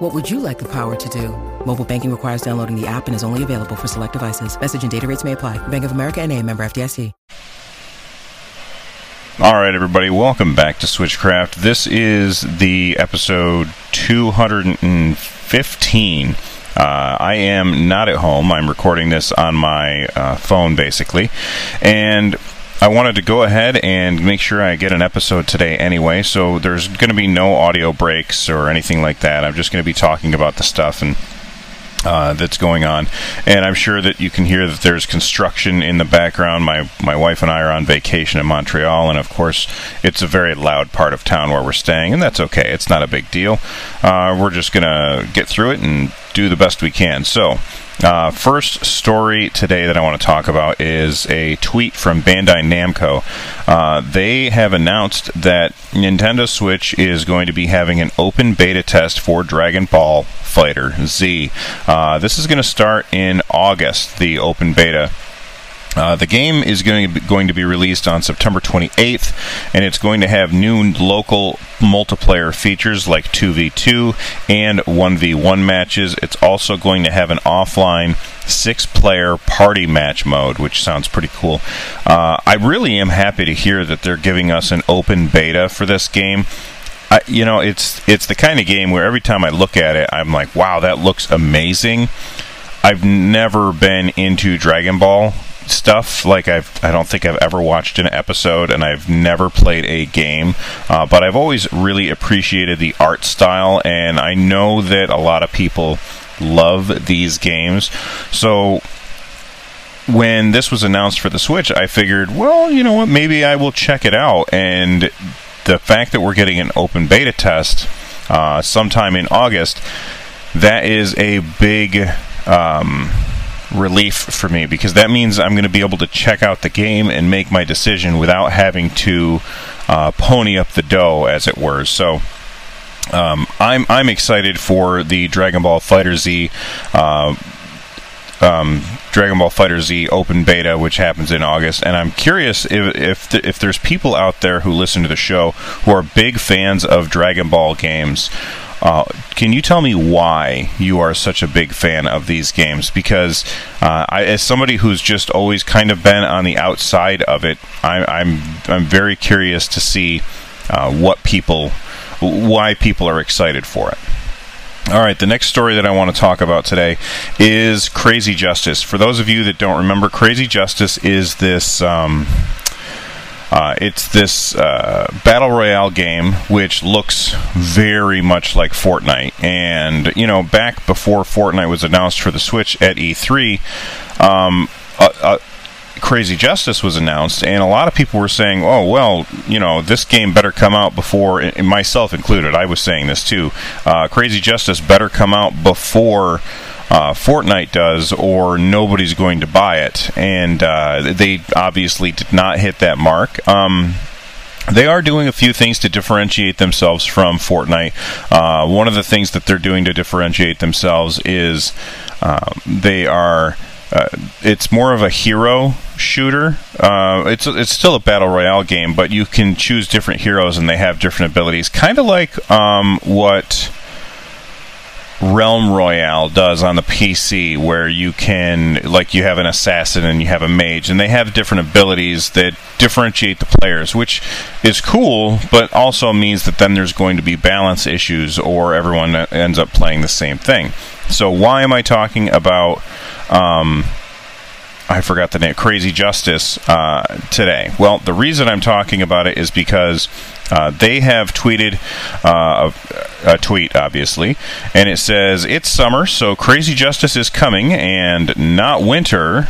What would you like the power to do? Mobile banking requires downloading the app and is only available for select devices. Message and data rates may apply. Bank of America and a member FDIC. All right, everybody, welcome back to Switchcraft. This is the episode 215. Uh, I am not at home. I'm recording this on my uh, phone, basically. And I wanted to go ahead and make sure I get an episode today anyway, so there's going to be no audio breaks or anything like that. I'm just going to be talking about the stuff and uh, that's going on, and I'm sure that you can hear that there's construction in the background. My my wife and I are on vacation in Montreal, and of course, it's a very loud part of town where we're staying, and that's okay. It's not a big deal. Uh, we're just gonna get through it and do the best we can. So. Uh, first story today that I want to talk about is a tweet from Bandai Namco. Uh, they have announced that Nintendo Switch is going to be having an open beta test for Dragon Ball Fighter Z. Uh, this is going to start in August, the open beta. Uh, the game is going to, be, going to be released on September 28th, and it's going to have new local multiplayer features like 2v2 and 1v1 matches. It's also going to have an offline six player party match mode, which sounds pretty cool. Uh, I really am happy to hear that they're giving us an open beta for this game. I, you know, it's it's the kind of game where every time I look at it, I'm like, wow, that looks amazing. I've never been into Dragon Ball stuff. Like I've, I don't think I've ever watched an episode, and I've never played a game. Uh, but I've always really appreciated the art style, and I know that a lot of people love these games. So when this was announced for the Switch, I figured, well, you know what, maybe I will check it out. And the fact that we're getting an open beta test uh, sometime in August, that is a big um, relief for me because that means I'm going to be able to check out the game and make my decision without having to uh, pony up the dough, as it were. So. Um, I'm I'm excited for the Dragon Ball FighterZ uh, um, Dragon Ball FighterZ open beta, which happens in August. And I'm curious if if, th- if there's people out there who listen to the show who are big fans of Dragon Ball games. Uh, can you tell me why you are such a big fan of these games? Because uh, I, as somebody who's just always kind of been on the outside of it, I, I'm I'm very curious to see uh, what people, why people are excited for it. All right, the next story that I want to talk about today is Crazy Justice. For those of you that don't remember, Crazy Justice is this. Um, uh, it's this uh, battle royale game which looks very much like Fortnite. And you know, back before Fortnite was announced for the Switch at E3, um, Crazy Justice was announced, and a lot of people were saying, "Oh, well, you know, this game better come out before." Myself included, I was saying this too. Uh, Crazy Justice better come out before. Uh, Fortnite does, or nobody's going to buy it. And uh, they obviously did not hit that mark. Um, they are doing a few things to differentiate themselves from Fortnite. Uh, one of the things that they're doing to differentiate themselves is uh, they are uh, it's more of a hero shooter. Uh, it's it's still a battle royale game, but you can choose different heroes and they have different abilities. Kind of like um, what Realm Royale does on the PC, where you can like you have an assassin and you have a mage, and they have different abilities that differentiate the players, which is cool, but also means that then there's going to be balance issues, or everyone ends up playing the same thing. So why am I talking about? um, I forgot the name, Crazy Justice, uh, today. Well, the reason I'm talking about it is because uh, they have tweeted uh, a, a, tweet, obviously, and it says, It's summer, so Crazy Justice is coming, and not winter.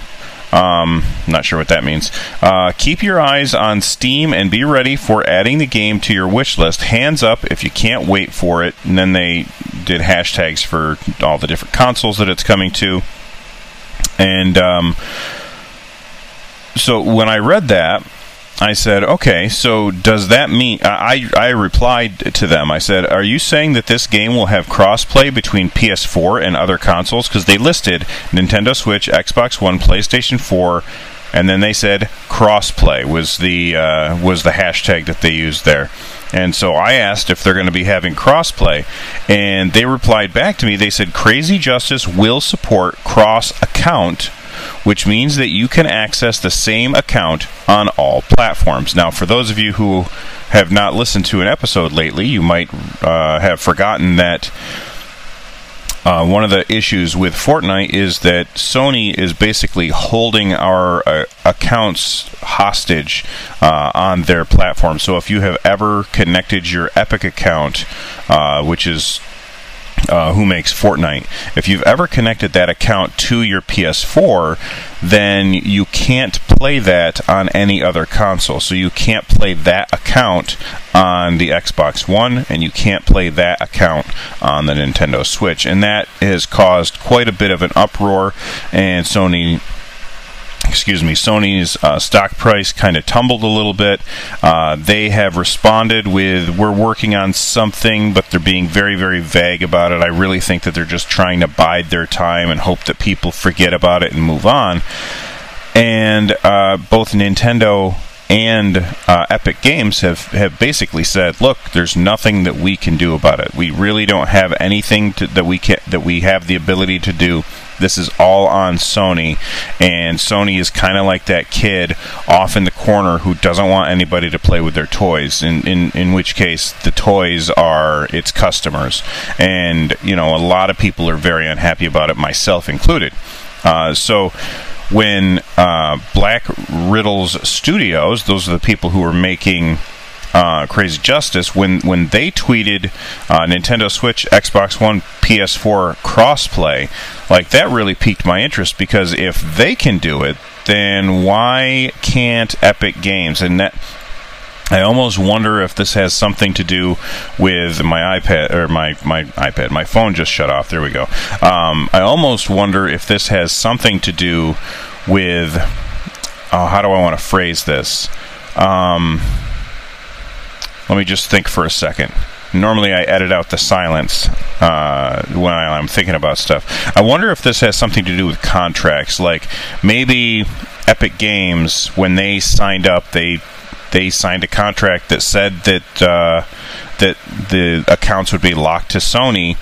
Um, not sure what that means. Uh, keep your eyes on Steam and be ready for adding the game to your wish list. Hands up if you can't wait for it. And then they did hashtags for all the different consoles that it's coming to and um, so when I read that, I said, okay, so does that mean. I, I replied to them. I said, are you saying that this game will have crossplay between PS4 and other consoles? Because they listed Nintendo Switch, Xbox One, PlayStation 4, and then they said crossplay was the uh, was the hashtag that they used there. And so I asked if they're going to be having crossplay, and they replied back to me. They said Crazy Justice will support cross account which means that you can access the same account on all platforms. Now, for those of you who have not listened to an episode lately, you might uh, have forgotten that. Uh, one of the issues with Fortnite is that Sony is basically holding our uh, accounts hostage uh, on their platform. So if you have ever connected your Epic account, uh, which is uh, who makes Fortnite. If you've ever connected that account to your PS4, then you can't play that on any other console. So you can't play that account on the Xbox One, and you can't play that account on the Nintendo Switch. And that has caused quite a bit of an uproar, and Sony excuse me, Sony's uh, stock price kind of tumbled a little bit. Uh, they have responded with, we're working on something, but they're being very, very vague about it. I really think that they're just trying to bide their time and hope that people forget about it and move on. And uh, both Nintendo and uh, Epic Games have, have basically said, "Look, there's nothing that we can do about it. We really don't have anything to, that we can, that we have the ability to do. This is all on Sony, and Sony is kind of like that kid off in the corner who doesn't want anybody to play with their toys. In in in which case, the toys are its customers, and you know a lot of people are very unhappy about it, myself included. Uh, so." when uh, Black Riddles Studios, those are the people who are making uh, Crazy Justice, when when they tweeted uh, Nintendo Switch, Xbox One, PS4 crossplay, like that really piqued my interest because if they can do it, then why can't Epic Games? And that I almost wonder if this has something to do with my iPad or my, my iPad. My phone just shut off. There we go. Um, I almost wonder if this has something to do with. Oh, how do I want to phrase this? Um, let me just think for a second. Normally, I edit out the silence uh, when I'm thinking about stuff. I wonder if this has something to do with contracts. Like maybe Epic Games, when they signed up, they they signed a contract that said that uh, that the accounts would be locked to Sony,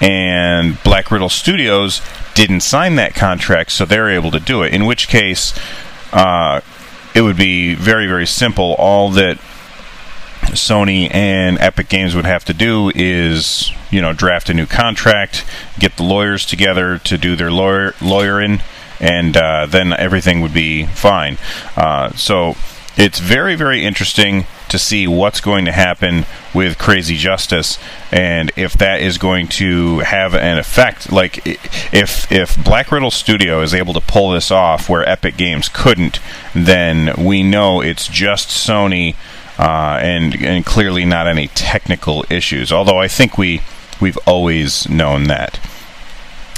and Black Riddle Studios didn't sign that contract, so they're able to do it. In which case, uh, it would be very very simple. All that Sony and Epic Games would have to do is, you know, draft a new contract, get the lawyers together to do their lawyer lawyering, and uh, then everything would be fine. Uh, so it's very, very interesting to see what's going to happen with Crazy Justice and if that is going to have an effect. Like if if Black Riddle Studio is able to pull this off where Epic Games couldn't, then we know it's just Sony. Uh, and and clearly not any technical issues. Although I think we we've always known that.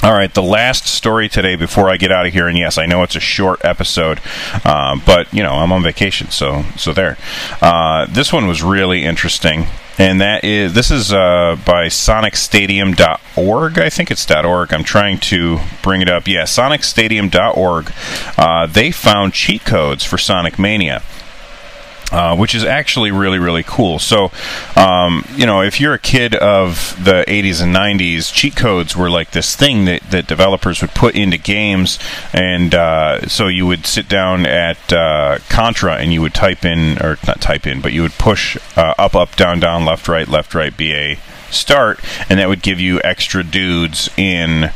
All right, the last story today before I get out of here, and yes, I know it's a short episode, uh, but you know I'm on vacation, so so there. Uh, this one was really interesting, and that is this is uh, by SonicStadium.org. I think it's .org. I'm trying to bring it up. Yeah, SonicStadium.org. Uh, they found cheat codes for Sonic Mania. Uh, which is actually really really cool. So, um, you know, if you're a kid of the 80s and 90s, cheat codes were like this thing that, that developers would put into games, and uh, so you would sit down at uh, Contra and you would type in, or not type in, but you would push uh, up up down down left right left right BA start, and that would give you extra dudes in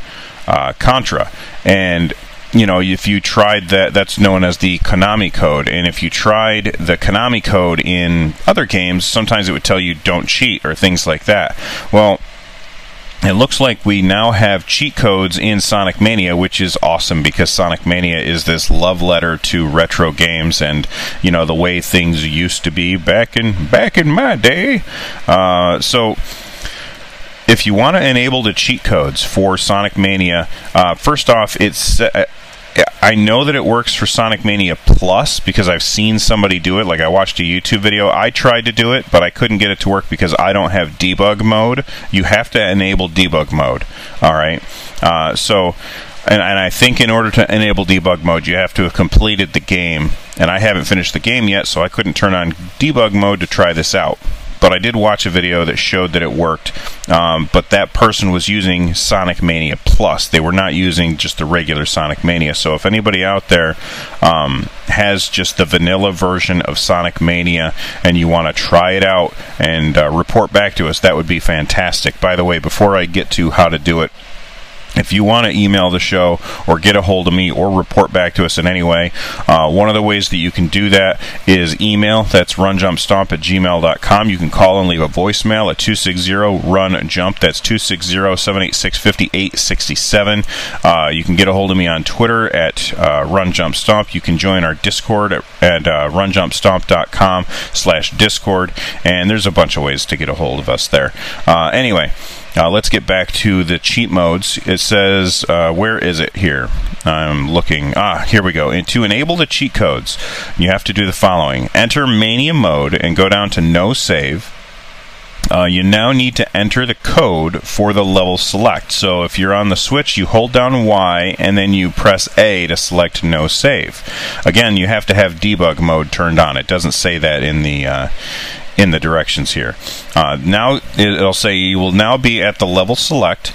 uh, Contra and you know, if you tried that, that's known as the Konami code. And if you tried the Konami code in other games, sometimes it would tell you don't cheat or things like that. Well, it looks like we now have cheat codes in Sonic Mania, which is awesome because Sonic Mania is this love letter to retro games and you know the way things used to be back in back in my day. Uh, so if you want to enable the cheat codes for Sonic Mania, uh, first off, it's uh, I know that it works for Sonic Mania Plus because I've seen somebody do it. Like I watched a YouTube video. I tried to do it, but I couldn't get it to work because I don't have debug mode. You have to enable debug mode. All right. Uh, so, and, and I think in order to enable debug mode, you have to have completed the game. And I haven't finished the game yet, so I couldn't turn on debug mode to try this out but I did watch a video that showed that it worked. Um, but that person was using Sonic Mania Plus. They were not using just the regular Sonic Mania. So if anybody out there um, has just the vanilla version of Sonic Mania and you want to try it out and uh, report back to us, that would be fantastic. By the way, before I get to how to do it, if you want to email the show or get a hold of me or report back to us in any way, uh, one of the ways that you can do that is email. That's runjumpstomp at gmail.com. You can call and leave a voicemail at 260 run jump. That's 260 786 5867. Uh, you can get a hold of me on Twitter at uh, runjumpstomp. You can join our Discord at, at uh, runjumpstomp.com slash Discord. And there's a bunch of ways to get a hold of us there. Uh, anyway. Uh, let's get back to the cheat modes. It says, uh, where is it here? I'm looking. Ah, here we go. And to enable the cheat codes, you have to do the following enter Mania mode and go down to no save. Uh, you now need to enter the code for the level select. So if you're on the Switch, you hold down Y and then you press A to select no save. Again, you have to have debug mode turned on. It doesn't say that in the uh, in the directions here. Uh, now it'll say you will now be at the level select.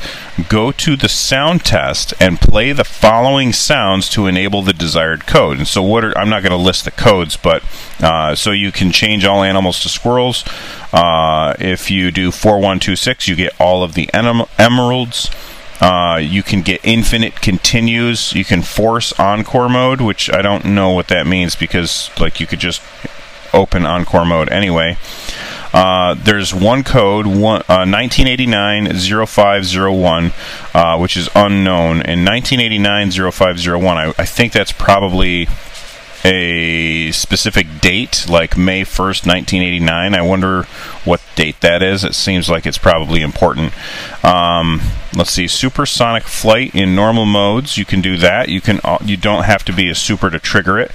Go to the sound test and play the following sounds to enable the desired code. And so what are, I'm not going to list the codes, but uh, so you can change all animals to squirrels. Uh, if you do 4126, you get all of the em- emeralds. Uh, you can get infinite continues. You can force encore mode, which I don't know what that means because like you could just open Encore mode anyway. Uh, there's one code, one, uh, 1989-0501, uh, which is unknown. And 1989-0501, I, I think that's probably a specific date, like May 1st, 1989. I wonder what date that is. It seems like it's probably important. Um, let's see, supersonic flight in normal modes. You can do that. You can. Uh, you don't have to be a super to trigger it.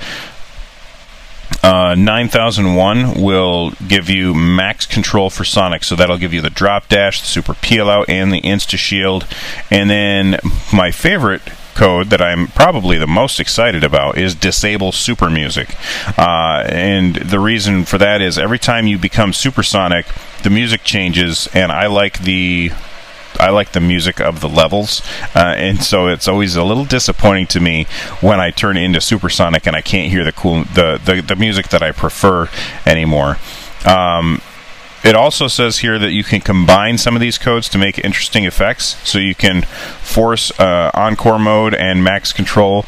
Uh, 9001 will give you max control for Sonic, so that'll give you the drop dash, the super peel out, and the insta shield. And then my favorite code that I'm probably the most excited about is disable super music. Uh, and the reason for that is every time you become supersonic, the music changes, and I like the I like the music of the levels, uh, and so it's always a little disappointing to me when I turn into Supersonic and I can't hear the cool the the, the music that I prefer anymore. Um, it also says here that you can combine some of these codes to make interesting effects. So you can force uh, Encore mode and max control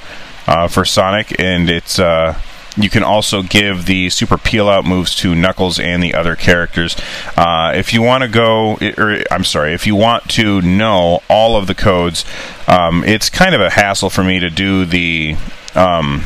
uh, for Sonic, and it's uh, you can also give the super peel out moves to Knuckles and the other characters. Uh, if you want to go, or I'm sorry, if you want to know all of the codes, um, it's kind of a hassle for me to do the. Um,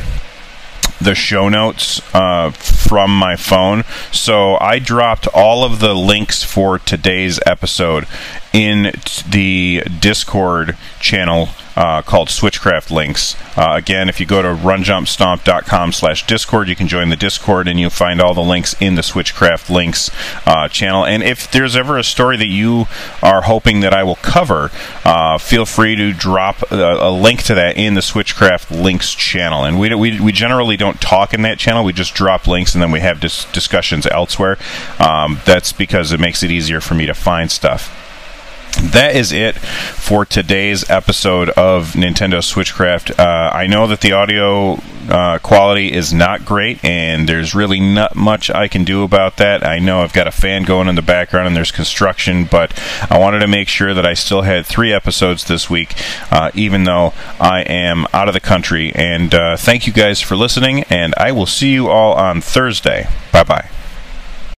the show notes uh, from my phone. So I dropped all of the links for today's episode in the Discord channel uh, called Switchcraft Links. Uh, again, if you go to runjumpstomp.com slash Discord, you can join the Discord and you'll find all the links in the Switchcraft Links uh, channel. And if there's ever a story that you are hoping that I will cover, uh, feel free to drop a, a, link to that in the Switchcraft Links channel. And we, we, we generally don't talk in that channel, we just drop links and then we have dis- discussions elsewhere. Um, that's because it makes it easier for me to find stuff that is it for today's episode of Nintendo Switchcraft. Uh, I know that the audio uh, quality is not great, and there's really not much I can do about that. I know I've got a fan going in the background and there's construction, but I wanted to make sure that I still had three episodes this week, uh, even though I am out of the country. And uh, thank you guys for listening, and I will see you all on Thursday. Bye bye.